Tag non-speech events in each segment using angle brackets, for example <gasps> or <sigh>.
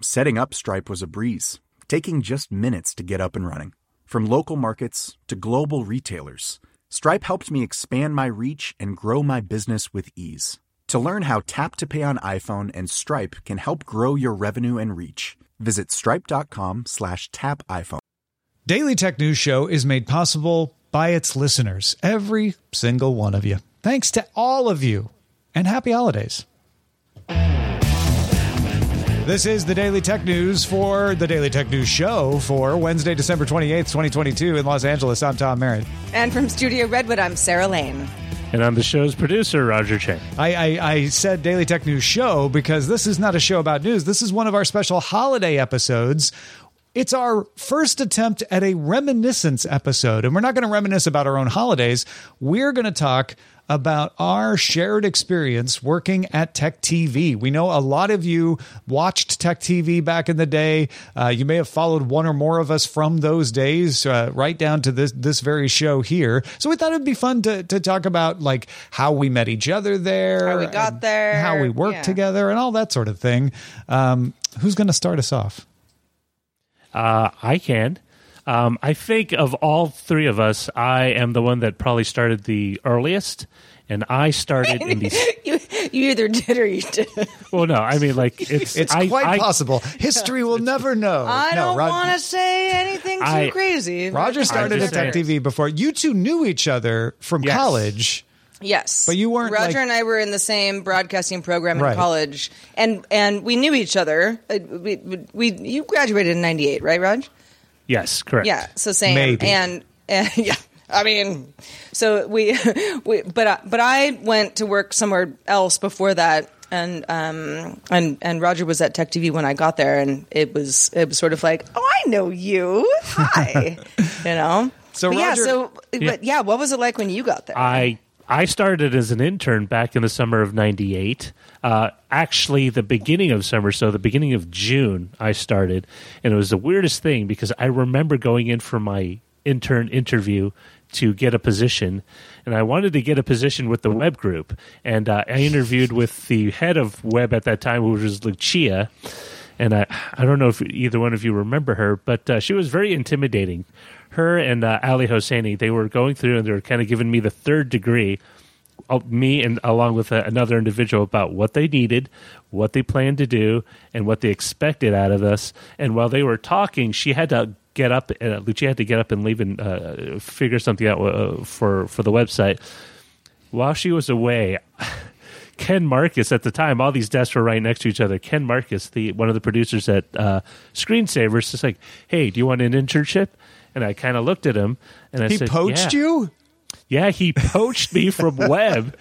Setting up Stripe was a breeze, taking just minutes to get up and running. From local markets to global retailers, Stripe helped me expand my reach and grow my business with ease. To learn how Tap to Pay on iPhone and Stripe can help grow your revenue and reach, visit stripe.com slash tap iPhone. Daily Tech News Show is made possible by its listeners, every single one of you. Thanks to all of you, and happy holidays. This is the Daily Tech News for the Daily Tech News Show for Wednesday, December 28th, 2022 in Los Angeles. I'm Tom Merritt. And from Studio Redwood, I'm Sarah Lane. And I'm the show's producer, Roger Chang. I, I, I said Daily Tech News Show because this is not a show about news. This is one of our special holiday episodes it's our first attempt at a reminiscence episode, and we're not going to reminisce about our own holidays. We're going to talk about our shared experience working at Tech TV. We know a lot of you watched Tech TV back in the day. Uh, you may have followed one or more of us from those days, uh, right down to this this very show here. So we thought it'd be fun to to talk about like how we met each other there, how we got there, how we worked yeah. together, and all that sort of thing. Um, who's going to start us off? Uh, I can. Um, I think of all three of us, I am the one that probably started the earliest, and I started in the. <laughs> you, you either did or you did. Well, no, I mean like <laughs> it's It's I, quite I- possible. History will never know. I No, don't Rod- want to say anything too I- crazy. Roger started just at Tech. TV before. You two knew each other from Yes. college. Yes, But you weren't, Roger like- and I were in the same broadcasting program in Right. college, and and we knew each other. Uh, We, we you graduated in '98, right, Raj? Yes, correct. Yeah, so same. Maybe. And, and <laughs> yeah, I mean, so we, <laughs> we but I, but I went to work somewhere else before that, and um and and Roger was at Tech TV when I got there, and it was it was sort of like, oh, I know you, hi, <laughs> you know. So But yeah, Roger- so but yeah, what was it like when you got there? I I started as an intern back in the summer of '98. Uh, actually, the beginning of summer, so the beginning of June, I started, and it was the weirdest thing because I remember going in for my intern interview to get a position, and I wanted to get a position with the web group, and uh, I interviewed with the head of web at that time, which was Lucia. And I, I don't know if either one of you remember her, but uh, she was very intimidating. Her and uh, Ali Hosseini, they were going through and they were kind of giving me the third degree, uh, me and along with uh, another individual about what they needed, what they planned to do, and what they expected out of us. And while they were talking, she had to get up. Uh, Lucia had to get up and leave and uh, figure something out uh, for for the website. While she was away, <laughs> Ken Marcus at the time, all these desks were right next to each other. Ken Marcus, the one of the producers at uh, Screensavers, is like, "Hey, do you want an internship?" And I kind of looked at him and I said He said, poached "Yeah." you? Yeah, he poached me from <laughs> web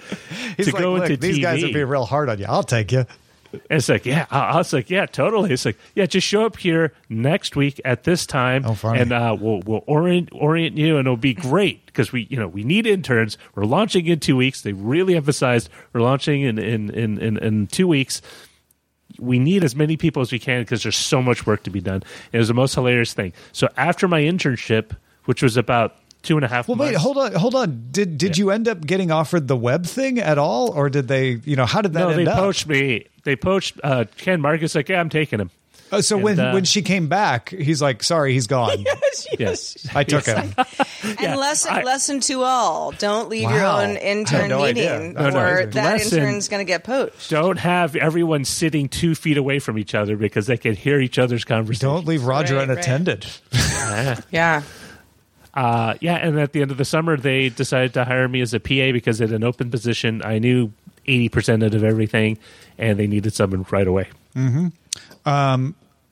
He's to like, go into these TV. guys are being real hard on you. I'll take you. And it's like, yeah, I, was like, yeah, totally. It's like, yeah, just show up here next week at this time, Oh, and uh, we'll we'll orient orient you, and it'll be great because we, you know, we need interns. We're launching in two weeks. They really emphasized we're launching in in in in, in two weeks. We need as many people as we can because there's so much work to be done. It was the most hilarious thing. So after my internship, which was about two and a half. Well, wait, hold on, hold on. Did did you end up getting offered the web thing at all, or did they? You know, how did that no, they up? poached me. They poached uh, Ken Marcus. Like, yeah, I'm taking him. Uh, so And, when uh, when she came back, he's like, "Sorry, he's gone. <laughs> yes, yes I took him." And lesson I- lesson to all: don't leave your own intern no meeting, No, no, or it's- that Lesson- intern's going to get poached. Don't have everyone sitting two feet away from each other because they can hear each other's conversation. Don't leave Roger Right, right. <laughs> unattended. Yeah. Uh, yeah, and at the end of the summer, they decided to hire me as a PA because at an open position, I knew eighty percent of everything, and they needed someone right away.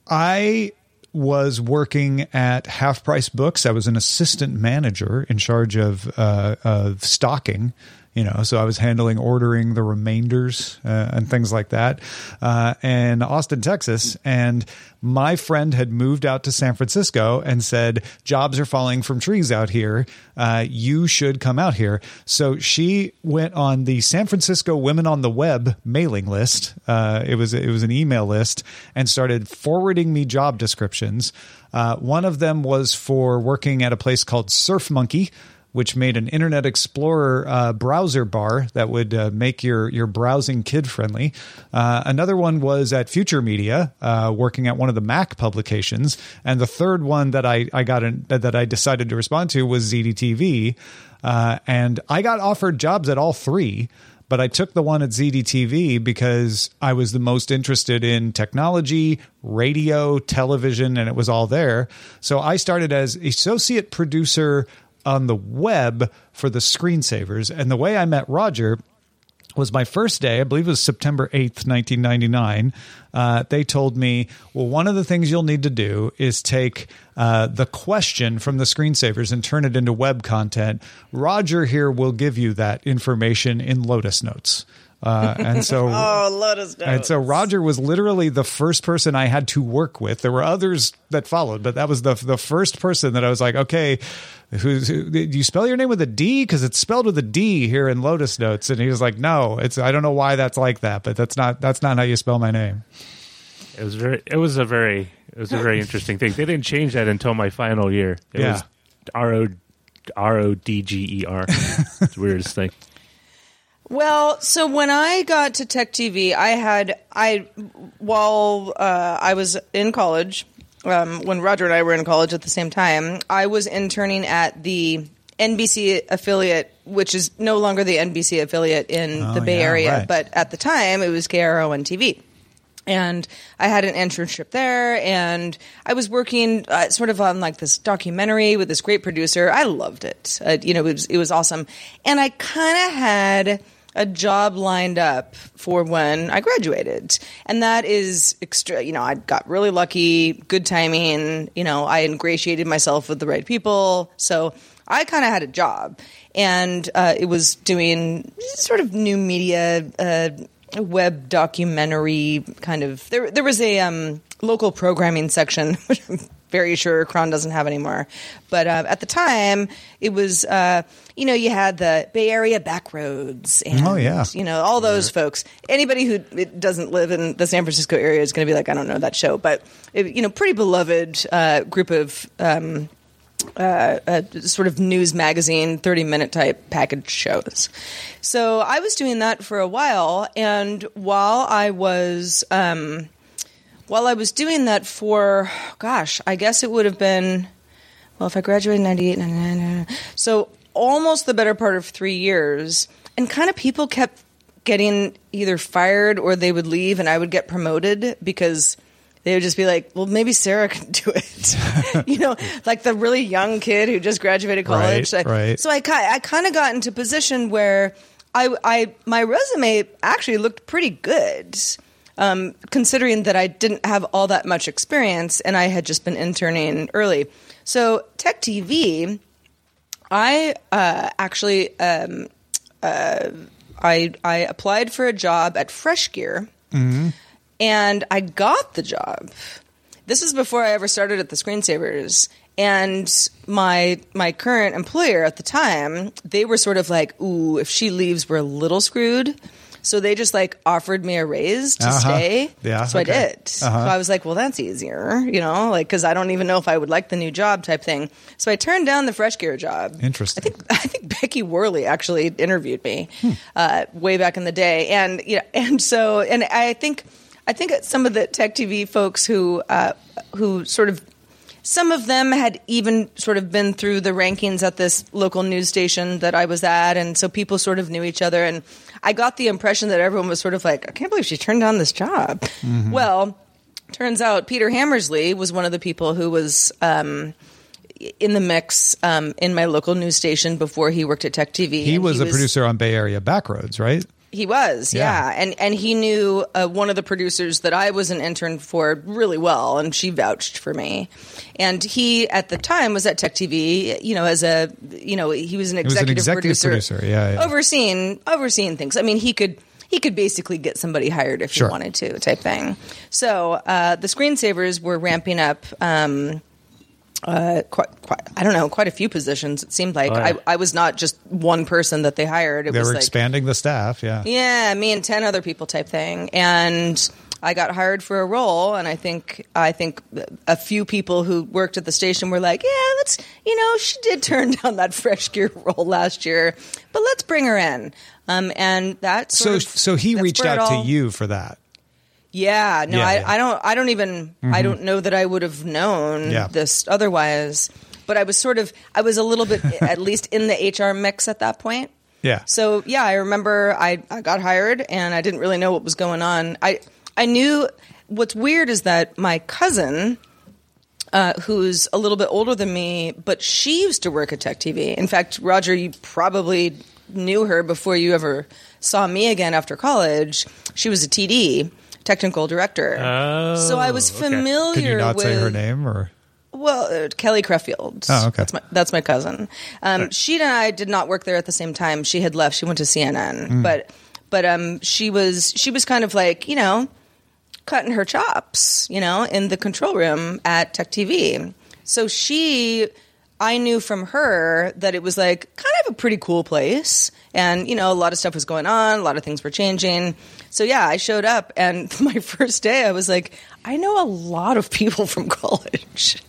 I was working at Half Price Books. I was an assistant manager in charge of uh, of stocking. You know, so I was handling ordering the remainders uh, and things like that uh, in Austin, Texas. And my friend had moved out to San Francisco and said, "Jobs are falling from trees out here. Uh, you should come out here." So she went on the San Francisco Women on the Web mailing list. Uh, it was it was an email list and started forwarding me job descriptions. Uh, one of them was for working at a place called Surf Monkey, which made an Internet Explorer uh, browser bar that would uh, make your your browsing kid friendly. Uh, another one was at Future Media, uh, working at one of the Mac publications, and the third one that I I got in, that I decided to respond to was ZDTV, uh, and I got offered jobs at all three. But I took the one at ZDTV because I was the most interested in technology, radio, television, and it was all there. So I started as associate producer on the web for the screensavers. And the way I met Roger was my first day, I believe it was September 8th, 1999. Uh, they told me, well, one of the things you'll need to do is take uh, the question from the screensavers and turn it into web content. Roger here will give you that information in Lotus Notes. Uh, and so <laughs> Oh, Lotus Notes. and so Roger was literally the first person I had to work with. There were others that followed, but that was the the first person that I was like, okay, who's who, do you spell your name with a D because it's spelled with a D here in Lotus Notes? And he was like, no, it's I don't know why that's like that, but that's not that's not how you spell my name. It was very. It was a very. It was a very interesting thing. They didn't change that until my final year. It Yeah. was R O R O D G E R. It's the weirdest thing. Well, so when I got to Tech TV, I had I while uh, I was in college, um, when Roger and I were in college at the same time, I was interning at the NBC affiliate, which is no longer the NBC affiliate in the Bay Oh, yeah, Area, right. but at the time it was KRON TV. And I had an internship there, and I was working uh, sort of on like this documentary with this great producer. I loved it. Uh, you know, it was, it was awesome. And I kind of had a job lined up for when I graduated. And that is extra, you know, I got really lucky, good timing. You know, I ingratiated myself with the right people. So I kind of had a job. And uh, it was doing sort of new media. Uh, web documentary kind of there there was a um, local programming section <laughs> which I'm very sure KRON doesn't have anymore but uh, at the time it was uh, you know you had the Bay Area backroads and Oh, yeah. you know all those folks anybody who doesn't live in the San Francisco area is going to be like I don't know that show but it, you know pretty beloved uh, group of um, uh, sort of news magazine 30 minute type package shows. So I was doing that for a while and while I was um, while I was doing that for gosh, I guess it would have been well if I graduated in 98 99 so almost the better part of 3 years and kind of people kept getting either fired or they would leave and I would get promoted because they would just be like, well, maybe Sarah <laughs> can do it. <laughs> you know, like the really young kid who just graduated college. Right, So- right. So I, I kind of got into a position where I, I, my resume actually looked pretty good. Um, considering that I didn't have all that much experience and I had just been interning early. So Tech TV, I uh, actually um, uh, I I applied for a job at Fresh Gear, and I got the job. This is before I ever started at the Screensavers, and my my current employer at the time, they were sort of like, "Ooh, if she leaves, we're a little screwed." So they just like offered me a raise to Uh-huh. stay. Yeah, So okay. I did. So Uh-huh. I was like, well, that's easier, you know, like because I don't even know if I would like the new job type thing. So I turned down the fresh gear job. Interesting. I think <laughs> I think Becky Worley actually interviewed me Hmm. uh, way back in the day, and yeah, <laughs> and so and I think I think some of the tech TV folks who uh, who sort of some of them had even sort of been through the rankings at this local news station that I was at, and so people sort of knew each other. And I got the impression that everyone was sort of like, "I can't believe she turned down this job." Mm-hmm. Well, turns out Peter Hammersley was one of the people who was. Um, in the mix um, in my local news station before he worked at Tech TV. He was a producer on Bay Area Backroads, right? He was, Yeah. yeah, and and he knew uh, one of the producers that I was an intern for really well, and she vouched for me. And he at the time was at Tech TV, you know, as a you know he was an was an executive, executive producer, yeah, yeah. overseeing overseeing things. I mean, he could he could basically get somebody hired if Sure. he wanted to, type thing. So uh, the screensavers were ramping up. Um, uh, quite, quite, I don't know, quite a few positions. It seemed like Oh, yeah. I, I was not just one person that they hired. It They was were like, expanding the staff. Yeah. yeah, me and ten other people type thing, and I got hired for a role, and I think I think a few people who worked at the station were like, yeah, let's you know she did turn <laughs> down that fresh gear role last year, but let's bring her in. Um, and that So, of- so he reached out all- to you for that. Yeah, no, Yeah, I, yeah. Mm-hmm. I don't. I don't even. I don't know that I would have known Yeah. this otherwise. But I was sort of. I was a little bit, <laughs> at least in the HR mix at that point. Yeah. So yeah, I remember I, I got hired and I didn't really know what was going on. I I knew what's weird is that my cousin, uh, who's a little bit older than me, but she used to work at Tech TV. In fact, Roger, you probably knew her before you ever saw me again after college. She was a TD, technical director. Oh, so I was okay. familiar Can you not with say her name or? well, uh, Kelly Creffield. Oh, okay. That's my, that's my cousin. Um, She and I did not work there at the same time. She had left. She went to CNN, Mm. but but um, she was she was kind of like you know cutting her chops, you know, in the control room at Tech TV. So she, I knew from her that it was like kind of a pretty cool place. And, you know, a lot of stuff was going on, a lot of things were changing. So yeah, I showed up and <laughs> my first day I was like, I know a lot of people from <laughs> college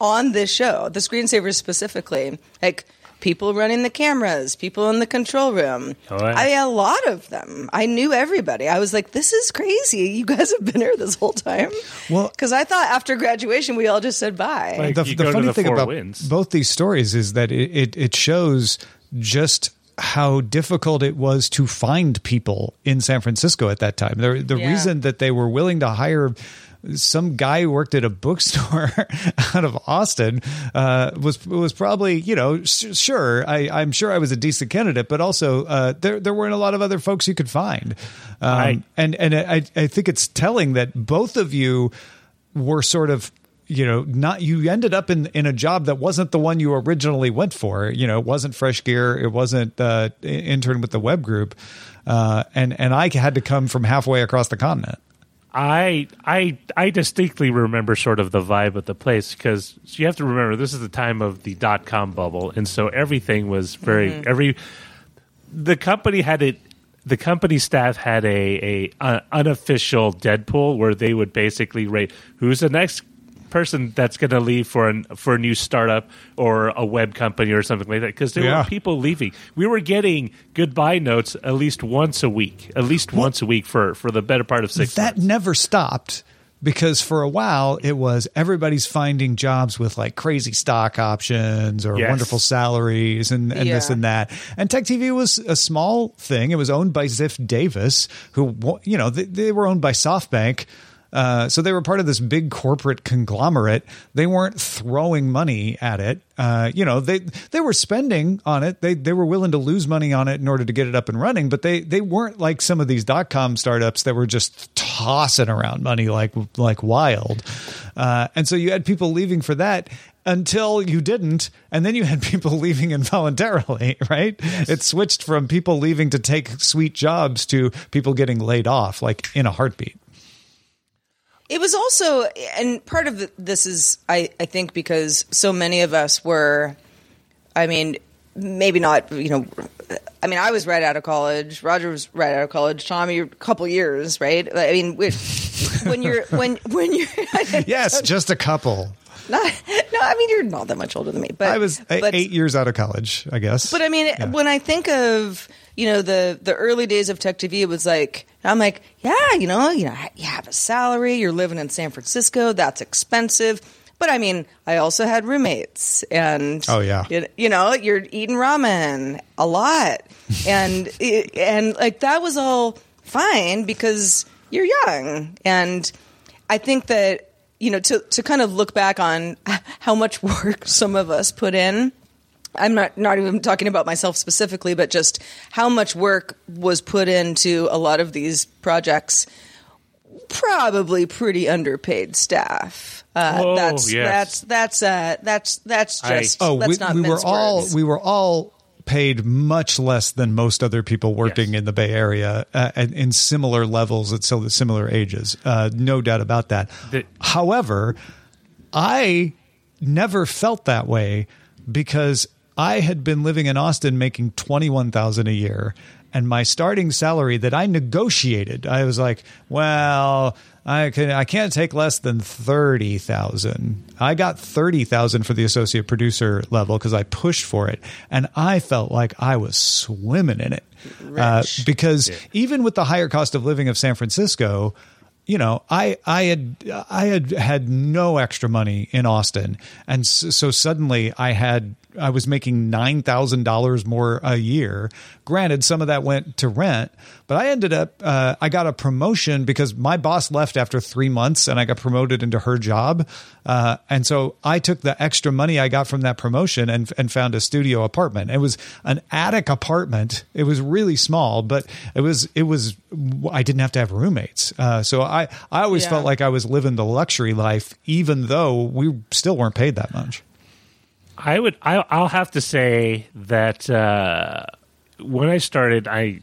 on this show, the screensavers specifically. Like, People running the cameras, people in the control room. Oh, yeah. I a lot of them. I knew everybody. I was like, "This is crazy. You guys have been here this whole time." Well- because I thought after graduation we all just said bye. Like- the, the funny the thing about Winds. both these stories is that it, it, it shows just how difficult it was to find people in San Francisco at that time. The, the Yeah. reason that they were willing to hire some guy who worked at a bookstore <laughs> out of Austin uh, was was probably you know s- sure I, I'm sure I was a decent candidate, but also uh, there there weren't a lot of other folks you could find, um, Right. and and I I think it's telling that both of you were sort of you know not you ended up in in a job that wasn't the one you originally went for. You know it wasn't fresh gear it wasn't uh intern with the web group uh and and i had to come from halfway across the continent I I I distinctly remember sort of the vibe of the place because you have to remember this is the time of the dot com bubble, and so everything was very every the company had it. The company staff had a, a, uh unofficial Deadpool where they would basically rate who's the next person that's going to leave for an for a new startup or a web company or something like that because there Yeah. were people leaving. We were getting goodbye notes at least once a week, at least once a week for for the better part of six. that months. never stopped because for a while it was everybody's finding jobs with like crazy stock options or Yes. wonderful salaries and, and this and that. And Tech TV was a small thing. It was owned by Ziff Davis, who, you know, they, they were owned by SoftBank. Uh, so they were part of this big corporate conglomerate. They weren't throwing money at it. Uh, you know, they they were spending on it. They they were willing to lose money on it in order to get it up and running. But they they weren't like some of these dot com startups that were just tossing around money like like wild. Uh, and so you had people leaving for that until you didn't, and then you had <laughs> people leaving involuntarily. Right? It switched from people leaving to take sweet jobs to people getting laid off like in a heartbeat. It was also, and part of this is, I, I think, because so many of us were, I mean, maybe not, you know, I mean, I was right out of college. Roger was right out of college. Tom, you're a couple years, right? I mean, when when you're when when you're <laughs> Yes, just a couple. not, no, I mean, you're not that much older than me. But I was but, eight years out of college, I guess. But I mean, when I think of you know the the early days of Tech TV, it was like I'm like, yeah, you know, you know, you have a salary, you're living in San Francisco, that's expensive. But I mean, I also had roommates, and Oh, yeah. you, you know, you're eating ramen a lot, <laughs> and and like that was all fine because you're young, and I think that you know to to kind of look back on <laughs> how much work some of us put in. I'm not not even talking about myself specifically, but just how much work was put into a lot of these projects. Probably pretty underpaid staff. Uh, Oh, that's yes. that's that's uh, that's that's I- just Oh, let's we, not we were mince all words. we were all paid much less than most other people working Yes. in the Bay Area uh, and in similar levels at sil- similar ages. Uh, no doubt about that. The- However, I never felt that way because I had been living in Austin making twenty one thousand a year, and my starting salary that I negotiated, I was like, well. I can I can't take less than thirty thousand. I got thirty thousand for the associate producer level because I pushed for it, and I felt like I was swimming in it. Uh, because even with the higher cost of living of San Francisco, you know, I I had I had had no extra money in Austin, and so, suddenly I had I was making nine thousand dollars more a year. Granted, some of that went to rent, but I ended up uh, I got a promotion because my boss left after three months, and I got promoted into her job, uh, and so I took the extra money I got from that promotion and and found a studio apartment. It was an attic apartment. It was really small, but it was it was I didn't have to have roommates, uh, so I I always Yeah. felt like I was living the luxury life, even though we still weren't paid that much. I would. I, I'll have to say that uh, when I started, I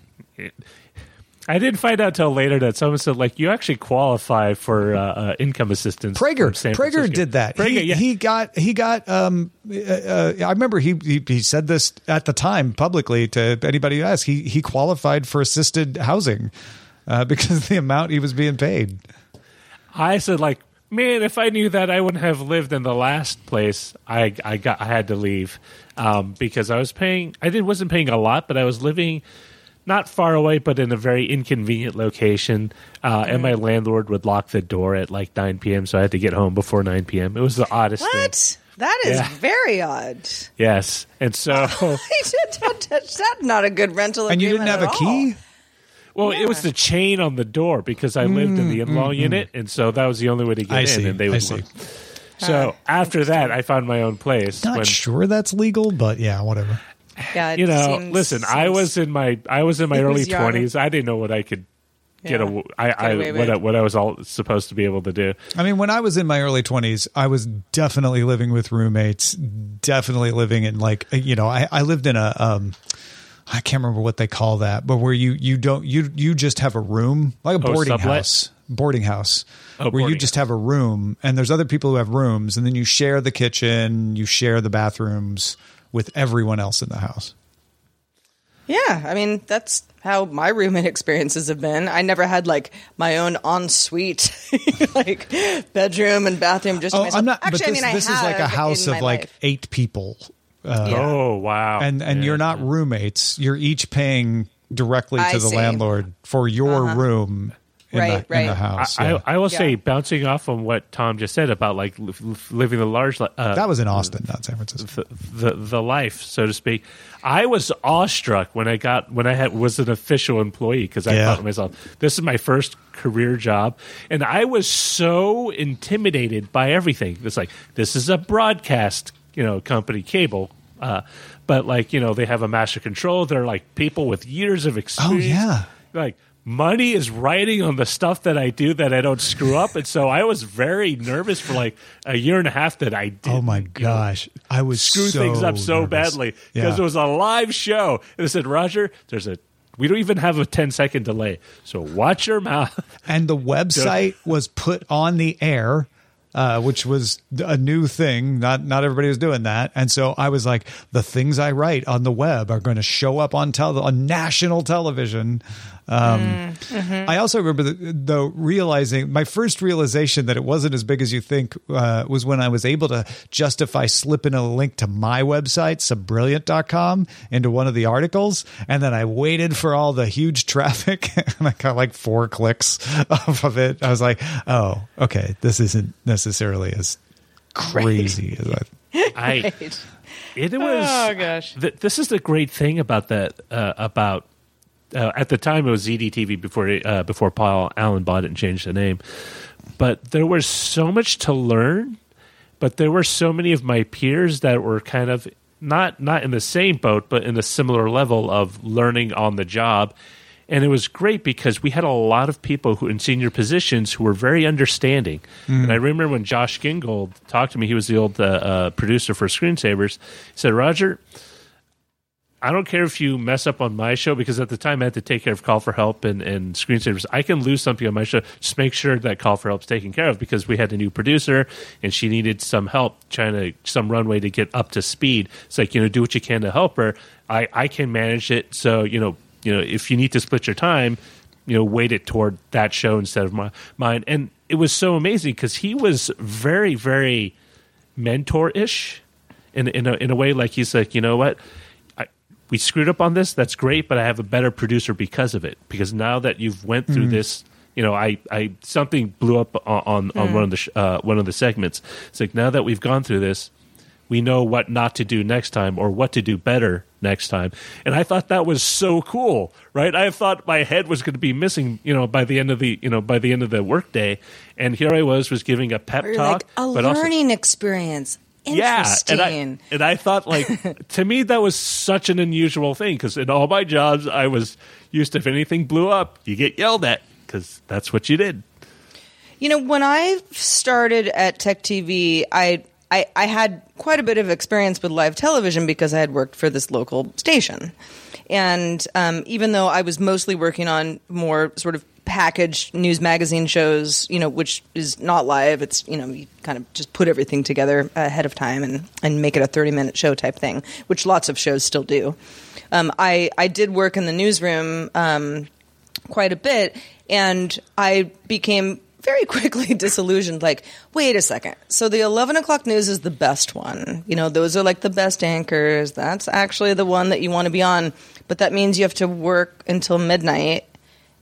I didn't find out till later that someone said like you actually qualify for uh, uh, income assistance. Prager, from San Prager Francisco." did that. Prager, he, yeah. he got he got. Um, uh, uh, I remember he, he he said this at the time publicly to anybody who asked. He he qualified for assisted housing uh, <laughs> because of the amount he was being paid. I said like, man, if I knew that, I wouldn't have lived in the last place. I I got I had to leave um, because I was paying. I did wasn't paying a lot, but I was living not far away, but in a very inconvenient location. Uh, And my landlord would lock the door at like nine p.m., so I had to get home before nine p.m. It was the oddest thing. That is Yeah. very odd. Yes, and so <laughs> That's not a good rental. And you didn't have a at key. All. well, it was the chain on the door because I lived in the in-law unit, and so that was the only way to get Mm, I in. see, And they I would see. lock- So after that, I found my own place. Not when- sure that's legal, but yeah, whatever. Yeah, you know, seems- listen, I was in my I was in my early twenties. I didn't know what I could get Yeah. a I, I away what with. I, what I was all supposed to be able to do. I mean, when I was in my early 20s, I was definitely living with roommates, definitely living in like, you know, I, I lived in a, um, I can't remember what they call that, but where you, you don't, you, you just have a room, like a Oh, boarding sublet? house, boarding house, Oh, where you boarding just have a room and there's other people who have rooms and then you share the kitchen, you share the bathrooms with everyone else in the house. Yeah, I mean that's how my roommate <laughs> experiences have been. I never had like my own ensuite, <laughs> like bedroom and bathroom. Just Oh, myself. I'm not, Actually, but I this, mean, I this is like a house of like life. eight people. Yeah. Oh wow! and and Yeah. you're not roommates. You're each paying directly I to the see. Uh-huh. landlord for your room in, Right, the, in the house. I, yeah. I, I will say, bouncing off on what Tom just said about like li- li- living the large, uh, that was in Austin, not San Francisco. the, the the life, so to speak. I was awestruck when I got when I had was an official employee because I Yeah. thought to myself, "This is my first career job," and I was so intimidated by everything. It's like this is a broadcast, you know, company, cable, uh, but like you know they have a master control. They're like people with years of experience. Oh, yeah. like. Money is writing on the stuff that I do that I don't screw up, and so I was very nervous for like a year and a half that I did. Oh my gosh, I was screw so things up so nervous. badly because Yeah. it was a live show. And it said, Roger, there's a we don't even have a 10 second delay. So watch your mouth. and the <laughs> website was put on the air. Uh, which was a new thing. Not not everybody was doing that, and so I was like, the things I write on the web are going to show up on tel- on national television. Um, I also remember the, though realizing my first realization that it wasn't as big as you think uh, was when I was able to justify slipping a link to my website, subbrilliant.com, into one of the articles. And then I waited for all the huge <laughs> traffic and I got like four clicks <laughs> off of it. I was like, oh, okay, this isn't necessarily as crazy as I <laughs> I it was Oh, gosh. th- this is the great thing about that uh, about uh, at the time it was ZDTV before uh, before Paul Allen bought it and changed the name. But there was so much to learn, but there were so many of my peers that were kind of not not in the same boat, but in a similar level of learning on the job. And it was great because we had a lot of people who in senior positions who were very understanding. And I remember when Josh Gingold talked to me, he was the old uh, uh, producer for Screensavers. He said, Roger, I don't care if you mess up on my show because at the time I had to take care of Call for Help and, and Screensavers. I can lose something on my show. Just make sure that Call for Help's taken care of because we had a new producer and she needed some help trying to some runway to get up to speed. It's like you know, do what you can to help her. I I can manage it. So you know, you know, if you need to split your time, you know, weight it toward that show instead of my, mine. And it was so amazing because he was very very mentor ish in in a, in a way like he's like you know what we screwed up on this that's great but I have a better producer because of it because now that you've went through this you know I, I something blew up on on, on one of the sh- uh, one of the segments it's like now that we've gone through this we know what not to do next time or what to do better next time. And I thought that was so cool, right? I thought my head was going to be missing, you know, by the end of the, you know, by the end of the workday. And here I was, was giving a pep Or talk, like a but also, learning experience. Yeah. And I, and I thought like, <laughs> to me, that was such an unusual thing because in all my jobs, I was used to if anything blew up, you get yelled at because that's what you did. You know, when I started at Tech TV, I, I I had quite a bit of experience with live television because I had worked for this local station, and um, even though I was mostly working on more sort of packaged news magazine shows, you know, which is not live. It's you know you kind of just put everything together ahead of time and and make it a thirty minute show type thing, which lots of shows still do. Um, I I did work in the newsroom. Um, quite a bit and i became very <laughs> quickly disillusioned like wait a second so the 11 o'clock news is the best one you know those are like the best anchors that's actually the one that you want to be on but that means you have to work until midnight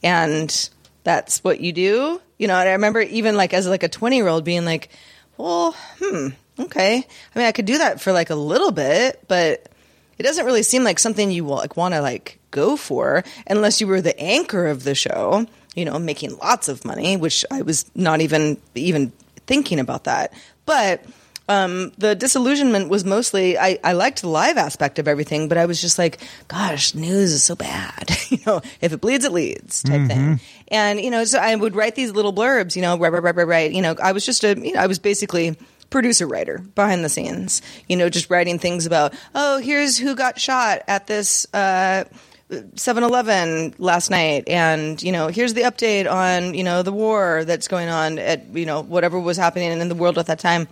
and that's what you do? You know and i remember even like as like a 20 year old being like well hmm okay. I mean i could do that for like a little bit but it doesn't really seem like something you like want to like go for unless you were the anchor of the show you know making lots of money which i was not even even thinking about that. But um, the disillusionment was mostly I, I liked the live aspect of everything but i was just like gosh news is so bad. <laughs> You know if it bleeds it leads type thing. And you know so i would write these little blurbs you know right right right right right you know i was just a you know i was basically producer writer behind the scenes you know just writing things about oh here's who got shot at this uh 7-Eleven last night, and you know, here's the update on you know the war that's going on at you know whatever was happening in the world at that time.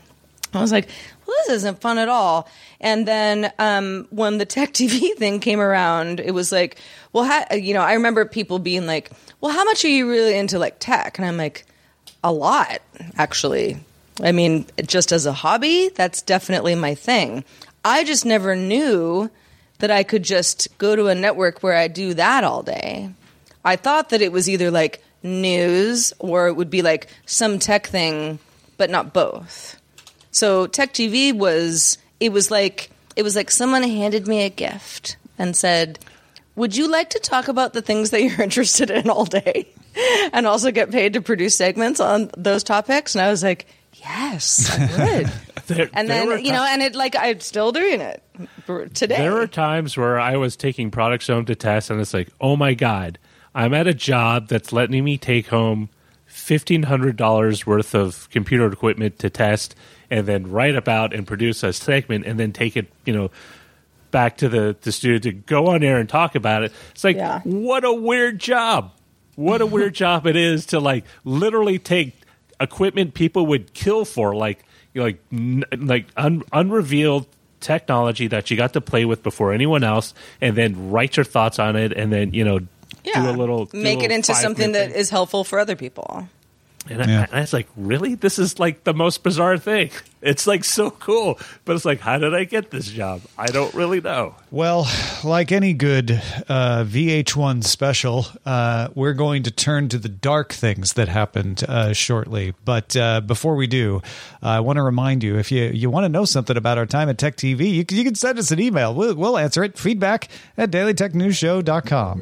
I was like, well, this isn't fun at all. And then um, when the tech TV <laughs> thing came around, it was like, well, ha- you know, I remember people being like, well, how much are you really into like tech? And I'm like, a lot, actually. I mean, just as a hobby, that's definitely my thing. I just never knew that I could just go to a network where I do that all day. I thought that it was either like news or it would be like some tech thing, but not both. So Tech TV was it was like it was like someone handed me a gift and said, "Would you like to talk about the things that you're <laughs> interested in all day?" And also get paid to produce segments on those topics. And I was like, "Yes, I <laughs> would." There, and then you know, and it like I'm still doing it today. There were times where I was taking products home to test, and it's like, oh my god, I'm at a job that's letting me take home fifteen hundred dollars worth of computer equipment to test, and then write about and produce a segment, and then take it, you know, back to the the studio to go on air and talk about it. It's like, Yeah. what a weird job. What a weird <laughs> job it is to like literally take equipment people would kill for, like you know, like n- like un- unrevealed technology that you got to play with before anyone else, and then write your thoughts on it, and then you know yeah, do a little do a make it into something five-minute that thing. is helpful for other people. And, I, Yeah. and I was like, really? This is like the most bizarre thing. <laughs> It's like so cool. But it's like, how did I get this job? I don't really know. Well, like any good uh, VH1 special, uh, we're going to turn to the dark things that happened uh, shortly. But uh, before we do, I want to remind you if you, you want to know something about our time at Tech TV, you, can- you can send us an email. We'll, we'll answer it. Feedback at dailytechnewsshow.com.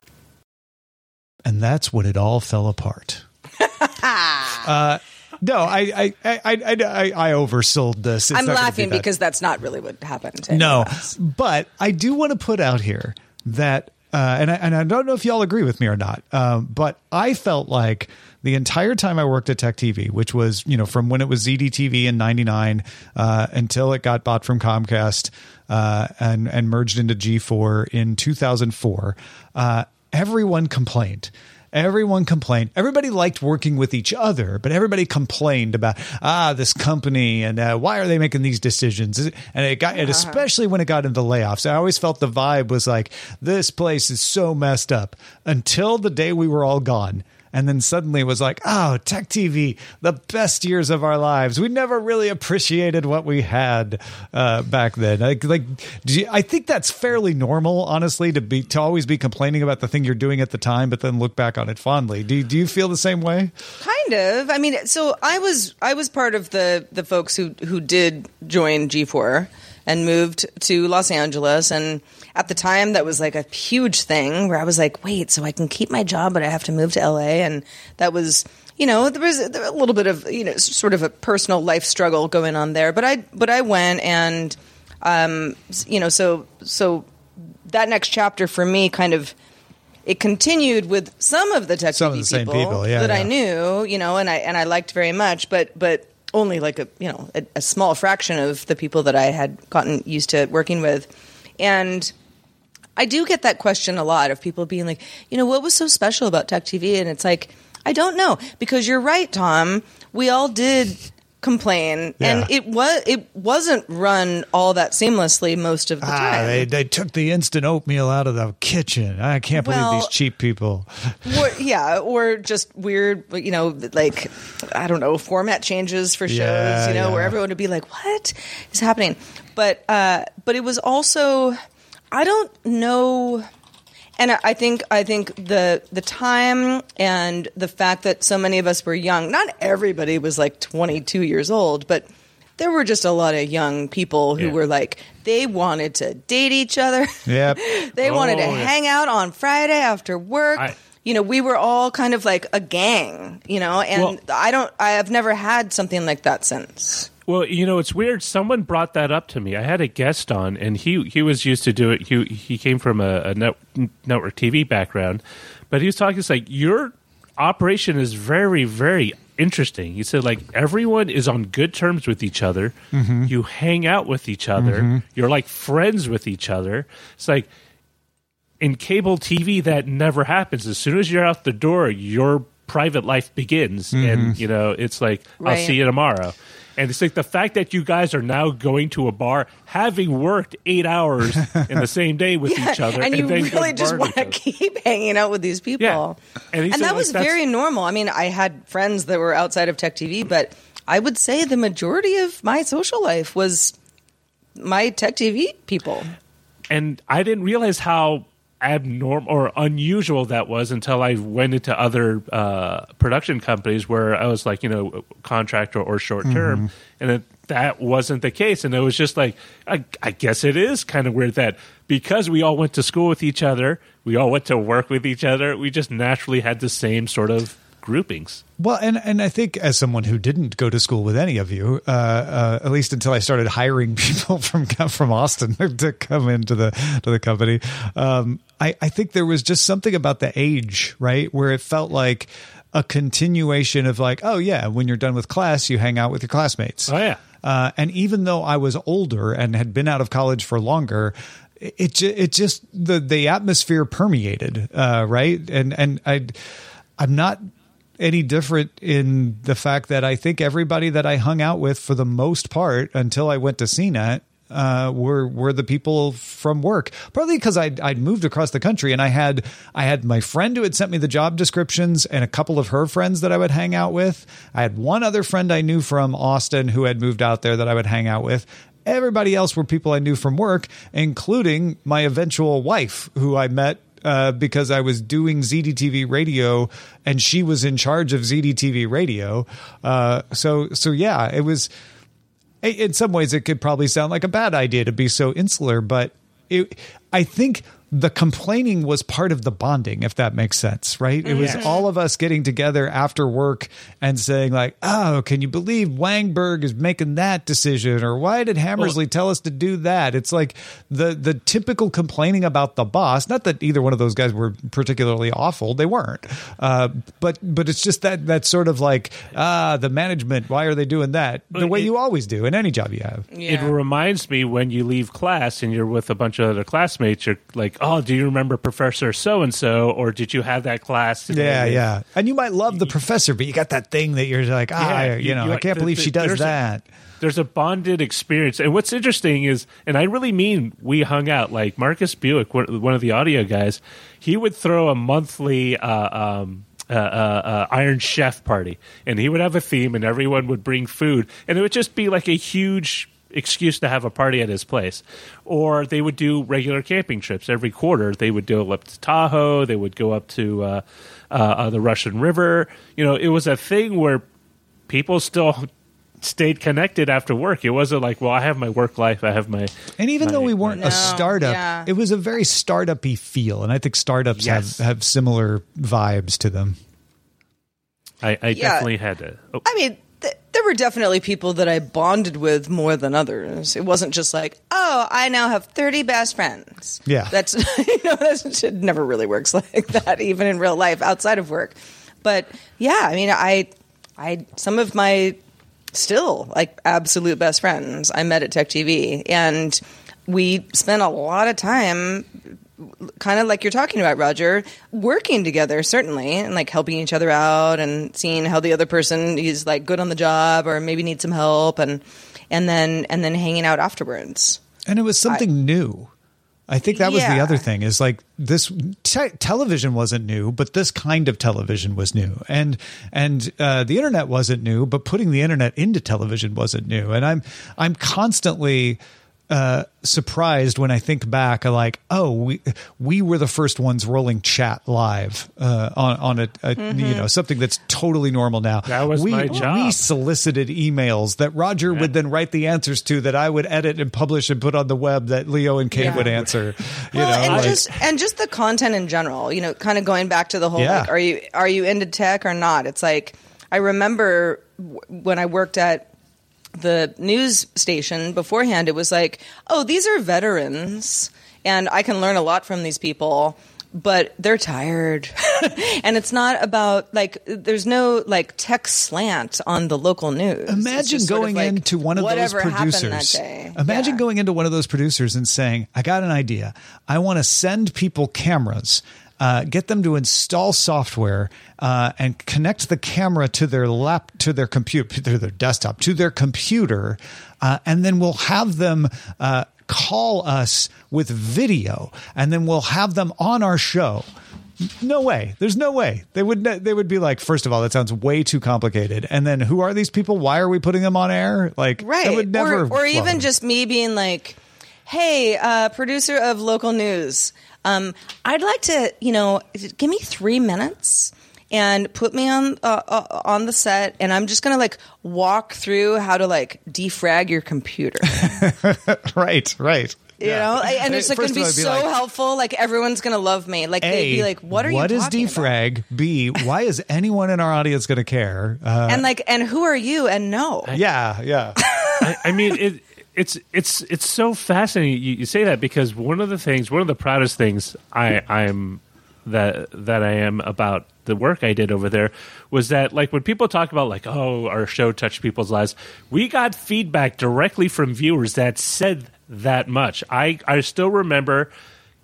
And that's when it all fell apart. <laughs> uh, no, I I, I, I, I, oversold this. It's I'm be laughing that. because that's not really what happened. No, but I do want to put out here that, uh, and I, and I don't know if y'all agree with me or not, um, but I felt like the entire time I worked at Tech TV, which was you know from when it was ZDTV in '99 uh, until it got bought from Comcast uh, and and merged into G4 in 2004, uh, everyone complained. Everyone complained. Everybody liked working with each other, but everybody complained about ah this company and uh, why are they making these decisions? And it got, and especially when it got into layoffs, I always felt the vibe was like this place is so messed up until the day we were all gone. And then suddenly was like, oh, Tech TV, the best years of our lives. We never really appreciated what we had uh, back then. Like, like you, I think that's fairly normal, honestly, to be to always be complaining about the thing you're doing at the time, but then look back on it fondly. Do do you feel the same way? Kind of. I mean, so I was I was part of the the folks who who did join G4 and moved to Los Angeles and at the time that was like a huge thing where I was like, "Wait, so I can keep my job but I have to move to LA." And that was you know, there was a little bit of, you know, sort of a personal life struggle going on there, but I but I went and um you know, so so that next chapter for me kind of it continued with some of the tech Some of the same people, yeah, that I knew, you know, and I and I liked very much, but but only like a you know a, a small fraction of the people that I had gotten used to working with, and I do get that question a lot of people being like, you know, what was so special about Tech TV? And it's like, I don't know because you're right, Tom. We all did complain, Yeah. and it was it wasn't run all that seamlessly most of the Ah, time. they they took the instant oatmeal out of the kitchen. I can't believe Well- these cheap people. or, yeah, or just weird, you know, like I don't know, format changes for shows, Yeah, you know, where everyone would be like, "What is happening?" But uh, but it was also, I don't know, and I- think I think the the time and the fact that so many of us were young. Not everybody was like twenty two years old, but. There were just a lot of young people who Yeah. were like they wanted to date each other. Yep. <laughs> they wanted to Oh, yeah. hang out on Friday after work I- you know, we were all kind of like a gang, you know, and Well- I don't, I have never had something like that since. Well, you know, it's weird. Someone brought that up to me. I had a guest on, and he he was used to do it. He he came from a, a net, network TV background, but he was talking. It's like your operation is very very interesting. He said like everyone is on good terms with each other. Mm-hmm. You hang out with each other. Mm-hmm. You're like friends with each other. It's like in cable TV that never happens. As soon as you're out the door, your private life begins, and mm-hmm. you know it's like I'll see you tomorrow. And it's like the fact that you guys are now going to a bar, having worked eight hours in the same day with <laughs> each other, and you then really just want to <laughs> keep hanging out with these people. Yeah. And he said, that like, was very normal. I mean, I had friends that were outside of Tech TV, but I would say the majority of my social life was my Tech TV people. and I didn't realize how abnormal or unusual that was until I went into other uh, production companies where I was like, you know, contractor or short term, and it, that wasn't the case. And it was just like, I, I guess it is kind of weird that because we all went to school with each other, we all went to work with each other, we just naturally had the same sort of groupings. Well, and and I think as someone who didn't go to school with any of you, uh, uh, at least until I started hiring <laughs> people from from Austin <laughs> to come into the to the company, um, I, I think there was just something about the age, right, where it felt like a continuation of like, oh yeah, when you're done with class, you hang out with your classmates. Oh, yeah. Uh, and even though I was older and had been out of college for longer, it it, just the the atmosphere permeated, uh, right? And and I I'm not any different in the fact that I think everybody that I hung out with for the most part until I went to CNET uh, were were the people from work. Partly because I'd, I'd moved across the country and I had I had my friend who had sent me the job descriptions and a couple of her friends that I would hang out with. I had one other friend I knew from Austin who had moved out there that I would hang out with. Everybody else were people I knew from work, including my eventual wife, who I met uh, because I was doing ZDTV radio and she was in charge of ZDTV radio. Uh, so, so yeah, it was. In some ways, it could probably sound like a bad idea to be so insular, but it, I think the complaining was part of the bonding, if that makes sense, right? It was Yes. all of us getting together after work and saying, like, oh, can you believe Wangberg is making that decision? Or why did Hammersley tell us to do that? It's like the the typical complaining about the boss. Not that either one of those guys were particularly awful; they weren't. Uh, but but it's just that that sort of like ah, the management. Why are they doing that? The way it- you always do in any job you have. It reminds me when you leave class and you're with a bunch of other classmates, you're like, oh, do you remember Professor so and so? Or did you have that class? today?" Yeah, yeah. And you might love the professor, but you got that thing that you're like, ah, Yeah, you, you- know, you- I can't the- believe the- she does there's a- that. There's a bonded experience. And what's interesting is, and I really mean we hung out, like Marcus Buick, one one of the audio guys, he would throw a monthly uh, um, uh, uh, uh, Iron Chef party. And he would have a theme, and everyone would bring food. And it would just be like a huge excuse to have a party at his place. Or they would do regular camping trips every quarter. They would go up to Tahoe, they would go up to uh, uh, the Russian River. You know, it was a thing where people still <laughs> stayed connected after work. It wasn't like, well, I have my work life, I have my. And even my- though we weren't No, a startup, yeah. it was a very startup-y feel. And I think startups Yes. have, have similar vibes to them. I, I Yeah. definitely had to. Oh, I mean, th- there were definitely people that I bonded with more than others. It wasn't just like, oh, I now have 30 best friends. Yeah. That's, <laughs> you know, that's, it never really works <laughs> like that, even in real life outside of work. But yeah, I mean, I, I, some of my still like absolute best friends I met at Tech TV. And we spent a lot of time kind of like you're talking about, Roger, working together certainly, and like helping each other out, and seeing how the other person is like good on the job or maybe needs some help, and and then and then hanging out afterwards. And it was something new. I think that was the other thing is like this te- television wasn't new, but this kind of television was new, and and uh, the internet wasn't new, but putting the internet into television wasn't new. And I'm I'm constantly uh, surprised when I think back, like, oh, we we were the first ones rolling chat live uh, on on a, a you know something that's totally normal now. That was we, my job. We solicited emails that Roger would then write the answers to that I would edit and publish and put on the web that Leo and Kate Yeah. would answer. You well, know, and like- just and just the content in general. You know, kind of going back to the whole Yeah. like, are you are you into tech or not? It's like I remember when I worked at the news station beforehand. It was like, oh, these are veterans, and I can learn a lot from these people. But they're tired, <laughs> and it's not about like. There's no like tech slant on the local news. Imagine just sort of going like into one of those producers. Imagine Yeah. going into one of those producers and saying, "I got an idea. I want to send people cameras." Uh, get them to install software uh, and connect the camera to their lap to their computer <laughs> to their desktop to their computer, uh, and then we'll have them uh, call us with video, and then we'll have them on our show. No way. There's no way. They would they would be like, first of all, that sounds way too complicated. And then who are these people? Why are we putting them on air? Like right It would never or, or even just me being like hey uh, producer of local news um, i'd like to you know give me three minutes and put me on uh, uh, on the set and i'm just gonna like walk through how to like defrag your computer <laughs> right, right. you know and it's like gonna be of all, so it'd like, helpable like everyone's gonna love me like they'd be like what are what you is talking about? defrag? B, why is anyone in our audience going to care? Uh, and like and who are you and no yeah, yeah. I, I mean, it, it's it's it's so fascinating. You, you say that because one of the things, one of the proudest things I I'm that that I am about the work I did over there was that like when people talk about like oh our show touched people's lives, we got feedback directly from viewers that said that much. I I still remember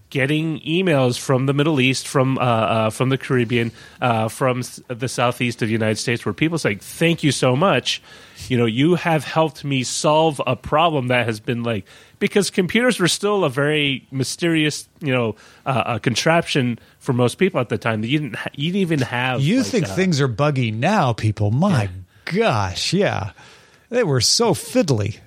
getting emails from the Middle East, from uh, uh, from the Caribbean, uh, from the southeast of the United States, where people say, "Thank you so much. You know, you have helped me solve a problem that has been like because computers were still a very mysterious, you know, uh, uh, contraption for most people at the time. You didn't ha- you didn't even have You like, think uh, things are buggy now, people? My gosh, yeah. They were so fiddly.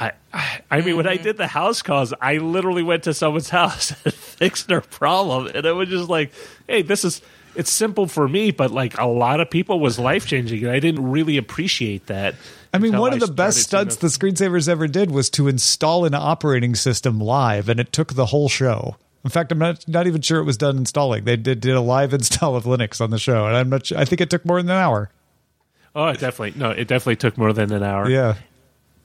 I, I I mean, when I mm-hmm. did the house calls, I literally went to someone's <laughs> house and fixed their problem, and it was just like, "Hey, this is it's simple for me, but like a lot of people was life changing, and I didn't really appreciate that." I mean, one of the best stunts the screensavers ever did was to install an operating system live, and it took the whole show. In fact, I'm not not even sure it was done installing. They did, did a live <laughs> install of Linux on the show, and I'm not. Sure, I think it took more than an hour. Oh, it definitely no, it definitely took more than an hour. Yeah,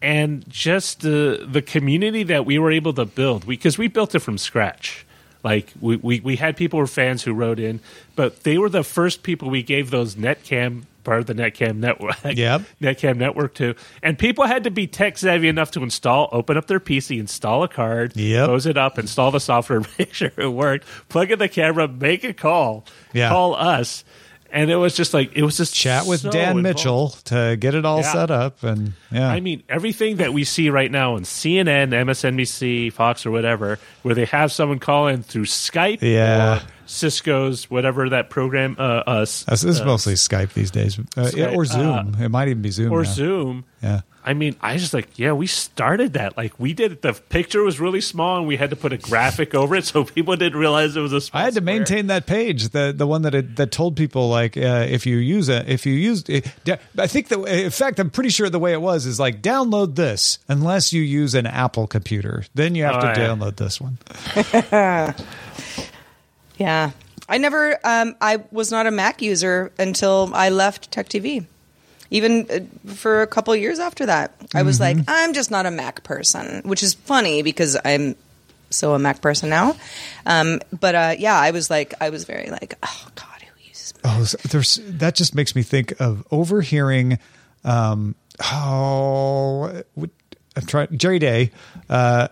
and just the the community that we were able to build because we, built it from scratch like we, we, we had people who were fans who wrote in but they were the first people we gave those netcam part of the netcam network <laughs> Yep. netcam network to and people had to be tech savvy enough to install open up their pc install a card Yep. close it up install the software <laughs> make sure it worked plug in the camera make a call Yeah. call us and it was just like it was just chat with so Dan involved. Mitchell to get it all Yeah. set up, and yeah, I mean, everything that we see right now on CNN, MSNBC, Fox, or whatever, where they have someone call in through Skype Yeah. Or Cisco's, whatever that program, uh, uh, s- This is uh, mostly Skype these days, uh, yeah, or Skype, Zoom. it might even be Zoom or now. Zoom. Yeah. I mean, I just like, yeah, we started that. Like, we did it. The picture was really small, and we had to put a graphic over it so <laughs> people didn't realize it was a small I had to square. maintain that page, the the one that it, that told people like uh, if you use it, if you use it, I think that in fact I'm pretty sure the way it was is like download this unless you use an Apple computer, then you have Oh, to yeah. download this one. <laughs> Yeah. I never, um, I was not a Mac user until I left Tech TV. Even uh, for a couple years after that, I was like, I'm just not a Mac person, which is funny because I'm so a Mac person now. Um, but uh, yeah, I was like, I was very like, oh God, who uses Mac? Oh, there's that just makes me think of overhearing. Um, oh, I'm trying Jerry Day. Uh,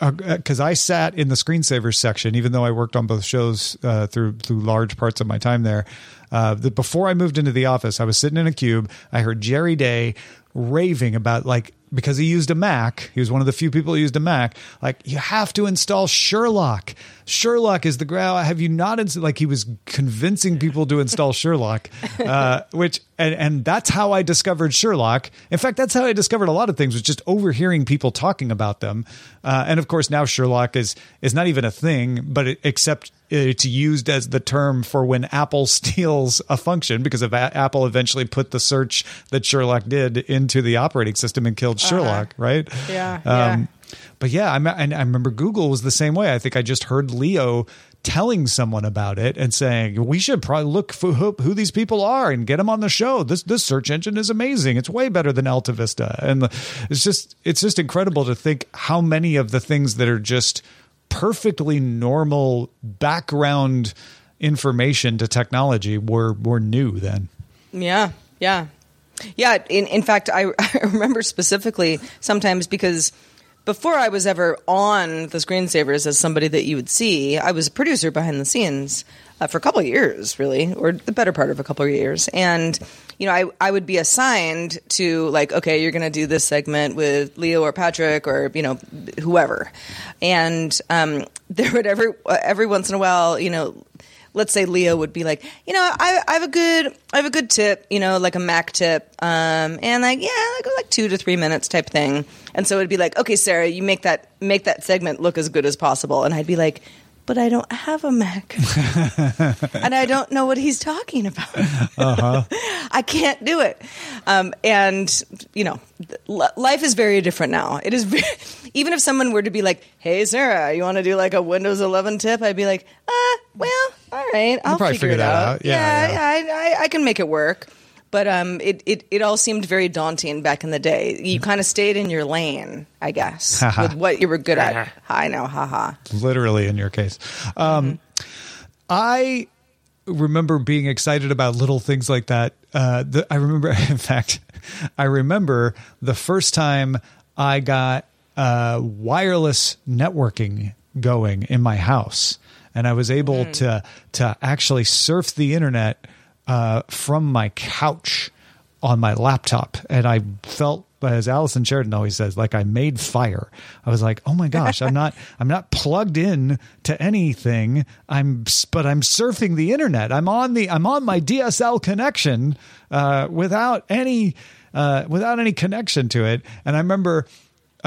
because I sat in the screensaver section, even though I worked on both shows uh, through through large parts of my time there. Uh, before I moved into the office, I was sitting in a cube. I heard Jerry Day raving about like because he used a Mac. He was one of the few people who used a Mac. Like you have to install Sherlock. Sherlock is the ground. Have you not? Like he was convincing people to install Sherlock, <laughs> uh, which and and that's how I discovered Sherlock. In fact, that's how I discovered a lot of things was just overhearing people talking about them. Uh, and of course, now Sherlock is is not even a thing, but it, except it's used as the term for when Apple <laughs> steals a function because of Apple eventually put the search that Sherlock did into the operating system and killed Sherlock, right? Yeah, Um, but yeah, I, and I remember Google was the same way. I think I just heard Leo telling someone about it and saying we should probably look for who, who these people are and get them on the show. This this search engine is amazing. It's way better than Alta Vista, and it's just it's just incredible to think how many of the things that are just perfectly normal background information to technology were were new then. Yeah, yeah, yeah. In in fact, I, <laughs> I remember specifically sometimes because before I was ever on the screensavers as somebody that you would see, I was a producer behind the scenes uh, for a couple of years, really, or the better part of a couple of years, and. You know, I, I would be assigned to like, okay, you're going to do this segment with Leo or Patrick or you know whoever, and um, <laughs> there would every every once in a while, you know, let's say Leo would be like, you know, I, I have a good, I have a good tip, you know, like a Mac tip, um, and like, yeah, like, like two to three minutes type thing. And so it'd be like, okay, Sarah, you make that, make that segment look as good as possible. And I'd be like, but I don't have a Mac, <laughs> and I don't know what he's talking about. <laughs> I can't do it. Um, and you know, life is very different now. It is very, <laughs> even if someone were to be like, "Hey, Sarah, you want to do like a Windows 11 tip?" I'd be like, "Uh, well, all right, I'll probably figure, figure it that out. out. Yeah, yeah, yeah, I, I, I can make it work." But um, it, it, it all seemed very daunting back in the day. You kind of stayed in your lane, I guess, with what you were good at. I know, haha. literally in your case. Um, I remember being excited about little things like that. Uh, the, I remember, <laughs> in fact, I remember the first time I got uh, wireless networking going in my house, and I was able to to actually surf the internet uh, from my couch on my laptop, and I felt as Allison Sheridan always says, like I made fire. I was like, oh my gosh, I'm not, <laughs> I'm not plugged in to anything. I'm, but I'm surfing the internet. I'm on the, I'm on my DSL connection uh, without any, uh, without any connection to it. And I remember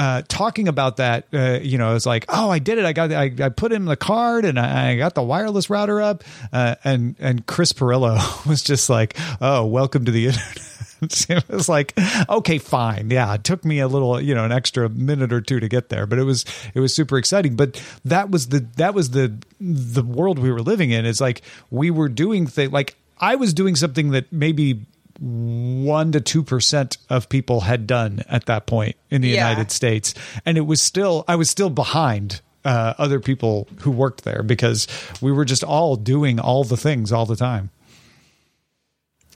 uh, talking about that, uh, you know, it's like, oh, I did it. I got, I, I put in the card and I, I got the wireless router up. Uh, and and Chris Pirillo <laughs> was just like, oh, welcome to the <laughs> internet. <laughs> it was like, okay, fine, yeah. It took me a little, you know, an extra minute or two to get there, but it was it was super exciting. But that was the that was the the world we were living in. Is like we were doing things like I was doing something that maybe one to two percent of people had done at that point in the Yeah. United States, and it was still I was still behind uh, other people who worked there because we were just all doing all the things all the time.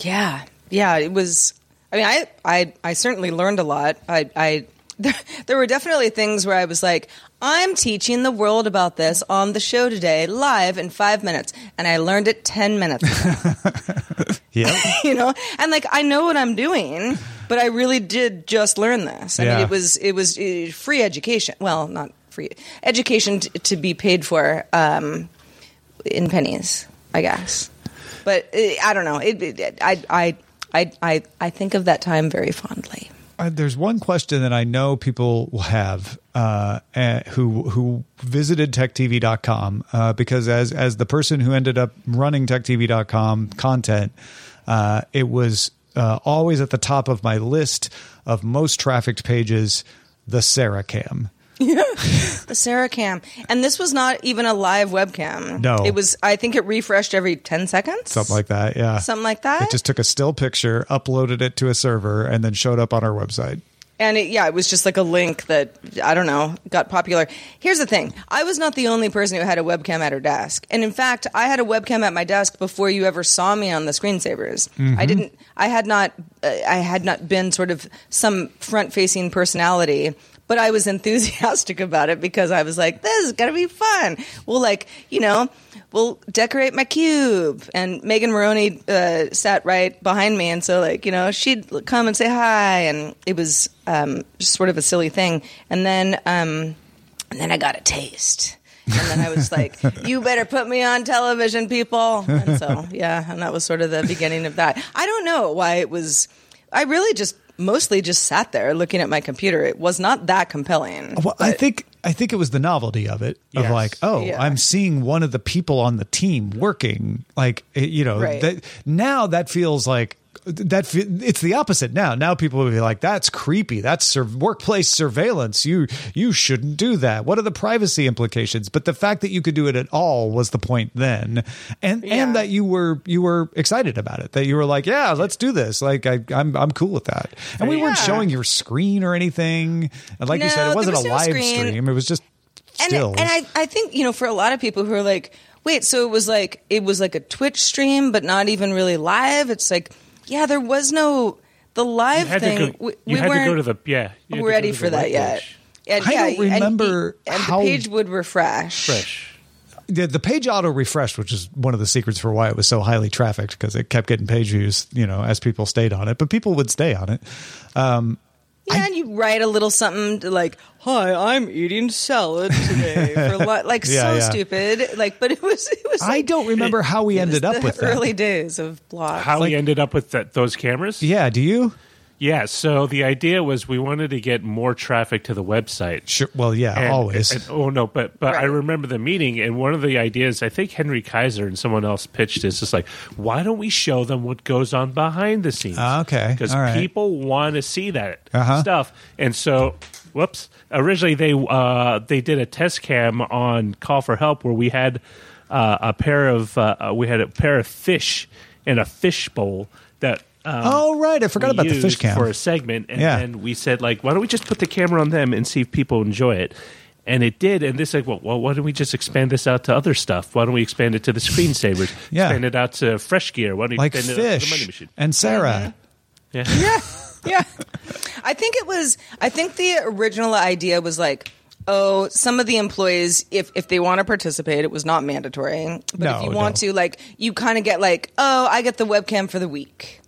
Yeah, yeah. It was. I mean, I, I, I certainly learned a lot. I, I, there, there were definitely things where I was like, I'm teaching the world about this on the show today, live in five minutes, and I learned it ten minutes. <laughs> Yeah. <laughs> you know, and like I know what I'm doing, but I really did just learn this. I Yeah. mean, it was it was uh, free education. Well, not free education t- to be paid for um, in pennies, I guess. But uh, I don't know. It, it, I, I I I I think of that time very fondly. There's one question that I know people will have uh, uh, who who visited techtv.com uh, because as as the person who ended up running techtv.com content, uh, it was uh, always at the top of my list of most trafficked pages. The Sarah Cam. <laughs> The Sarah Cam, and this was not even a live webcam. No. it was. I think it refreshed every ten seconds, Something like that, yeah. Something like that. It just took a still picture, uploaded it to a server, and then showed up on our website. And it, yeah, it was just like a link that I don't know got popular. Here's the thing: I was not the only person who had a webcam at her desk, and in fact, I had a webcam at my desk before you ever saw me on the screensavers. I didn't. I had not. Uh, I had not been sort of some front-facing personality. But I was <laughs> enthusiastic about it because I was like, "This is gonna be fun." We'll like, you know, we'll decorate my cube. And Megan Morrone uh, sat right behind me, and so like, you know, she'd come and say hi, and it was um, just sort of a silly thing. And then um, and then I got a taste. and then I was like, <laughs> "You better put me on television, people." And so, yeah, and that was sort of the beginning of that. I don't know why it was. I really just mostly just sat there looking at my computer. It was not that compelling. Well, I think I think it was the novelty of it of like, oh, Yeah. I'm seeing one of the people on the team working. Like, eh, you know, Right. that now that feels like that. It's the opposite now. Now people will be like, that's creepy. That's sur- workplace surveillance. You you shouldn't do that. What are the privacy implications? But the fact that you could do it at all was the point then, and Yeah. and that you were you were excited about it. That you were like, yeah, let's do this. Like, I, I'm I'm cool with that. And we weren't showing your screen or anything. And like you said, it wasn't was a no live screen. stream. It was just and, and I, I think you know for a lot of people who are like wait so it was like it was like a twitch stream but not even really live it's like yeah there was no the You live had thing to go. we, You we had weren't go to the yeah. you had to go ready to the for that web yet and, I yeah, don't remember and, and how- the page would refresh Fresh. the, the page auto refreshed, which is one of the secrets for why it was so highly trafficked because it kept getting page views, you know, as people stayed on it. But people would stay on it. Um, yeah and you write a little something to like hi i'm eating salad today for <laughs> li-. like Yeah, so yeah. stupid like but it was it was I like, don't remember how we ended up the with that. early days of blogs How Like- we ended up with that, those cameras? Yeah, do you? Yeah. So the idea was we wanted to get more traffic to the website. Sure. Well, yeah, And- always. and- oh no, but but I remember the meeting, and one of the ideas I think Henry Kaiser and someone else pitched is just like, why don't we show them what goes on behind the scenes? Ah, okay. because All right. people want to see that Uh-huh. stuff, and so. Whoops! Originally, they uh, they did a test cam on Call for Help where we had uh, a pair of uh, uh, we had a pair of fish in a fish bowl that um, oh, right. I forgot about the fish used cam. for a segment, and Yeah. then we said like, why don't we just put the camera on them and see if people enjoy it? And it did, and this like, well, well, why don't we just expand this out to other stuff? Why don't we expand it to the <laughs> screensavers? Yeah. expand it out to Fresh Gear. Why don't we like expand it out to the money fish machine? and Sarah. Yeah. <laughs> yeah yeah i think it was i think the original idea was like oh some of the employees if if they want to participate it was not mandatory but No, if you want no. to like you kind of get like oh i get the webcam for the week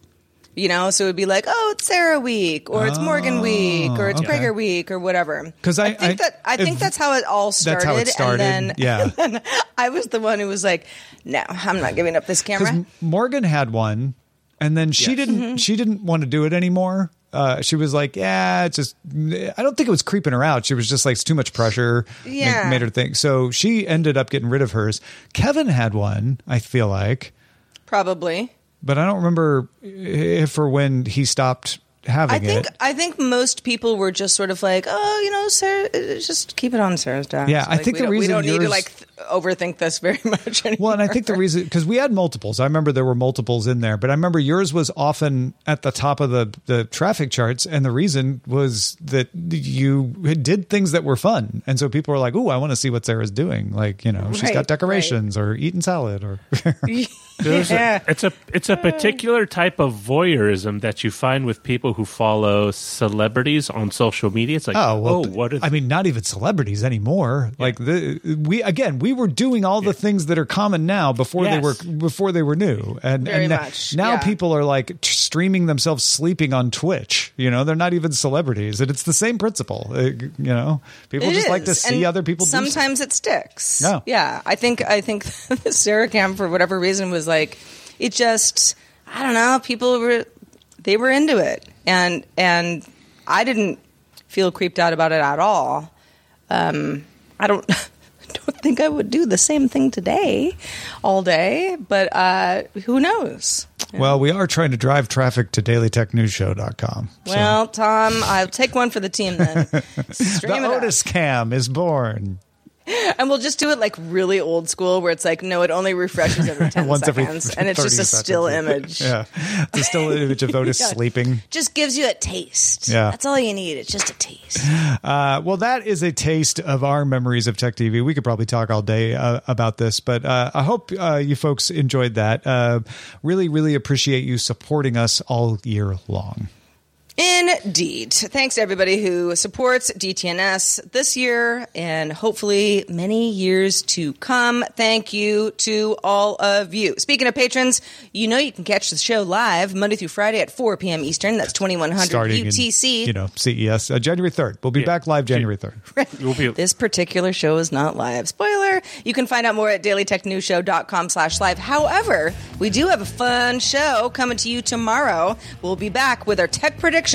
you know so it would be like oh it's sarah week or it's morgan week or it's Oh, okay. prager week or whatever 'Cause I- think I- that i think if- that's how it all started, That's how it started, and then yeah. <laughs> and then i was the one who was like no i'm not giving up this <laughs> because camera Morgan had one, and then she Yes. didn't. Mm-hmm. She didn't want to do it anymore. Uh, she was like, "Yeah, it's just." I don't think it was creeping her out. She was just like, "It's too much pressure." ma- Yeah. made her think. So she ended up getting rid of hers. Kevin had one. I feel like, probably but I don't remember if or when he stopped having I think it. I think most people were just sort of like, oh, you know, Sarah, uh, just keep it on Sarah's desk. Yeah, I think the don't, we don't need to like overthink this very <laughs> much anymore. Well, and I think the reason because we had multiples. I remember there were multiples in there, but I remember yours was often at the top of the the traffic charts, and the reason was that you did things that were fun, and so people were like, "Ooh, I want to see what Sarah's doing." Like, you know, she's got decorations or eating salad or. <laughs> Yeah. a, it's a it's a particular type of voyeurism that you find with people who follow celebrities on social media. It's like, Oh well, oh, what? Are I mean, not even celebrities anymore. Like the we again, we were doing all the things that are common now before they were before they were new, and, Very and na- much, now yeah. people are like t- streaming themselves sleeping on Twitch. You know, they're not even celebrities, and it's the same principle. Uh, you know, people It just like to see and other people. do. Sometimes it sticks. Yeah. yeah. I think I think <laughs> the Sarah Cam for whatever reason was like it just I don't know. People were they were into it, and and I didn't feel creeped out about it at all. Um, I don't. <laughs> Don't <laughs> think I would do the same thing today, all day. But uh, who knows? Well, we are trying to drive traffic to dailytechnewsshow.com. So. Well, Tom, I'll take one for the team then. <laughs> The. Otis Cam is born. <laughs> And we'll just do it like really old school, where it's like, no, it only refreshes every <laughs> ten Once every seconds, and it's just a still image. <laughs> Yeah, it's a still image of Otis Yeah. sleeping. Just gives you a taste. Yeah. that's all you need. It's just a taste. <gasps> Uh, well, that is a taste of our memories of Tech TV. We could probably talk all day uh, about this, but uh, I hope uh, you folks enjoyed that. Uh, really, really appreciate you supporting us all year long. Indeed. Thanks to everybody who supports DTNS this year and hopefully many years to come. Thank you to all of you. Speaking of patrons, you know you can catch the show live Monday through Friday at 4 p.m. Eastern. That's 2100 Starting UTC. in, you know, CES, uh, January 3rd. We'll be back live January 3rd. You'll <laughs> be this particular show is not live. Spoiler. You can find out more at dailytechnewsshow.com slash live. However, we do have a fun show coming to you tomorrow. We'll be back with our tech predictions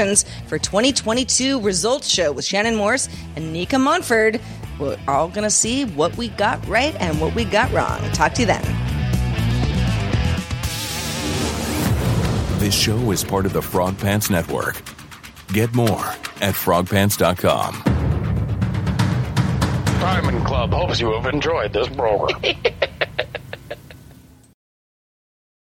for 2022 results show with Shannon Morse and Nika Monford. We're all going to see what we got right and what we got wrong. Talk to you then. This show is part of the Frog Pants Network. Get more at frogpants.com. Diamond Club hopes you have enjoyed this program. <laughs>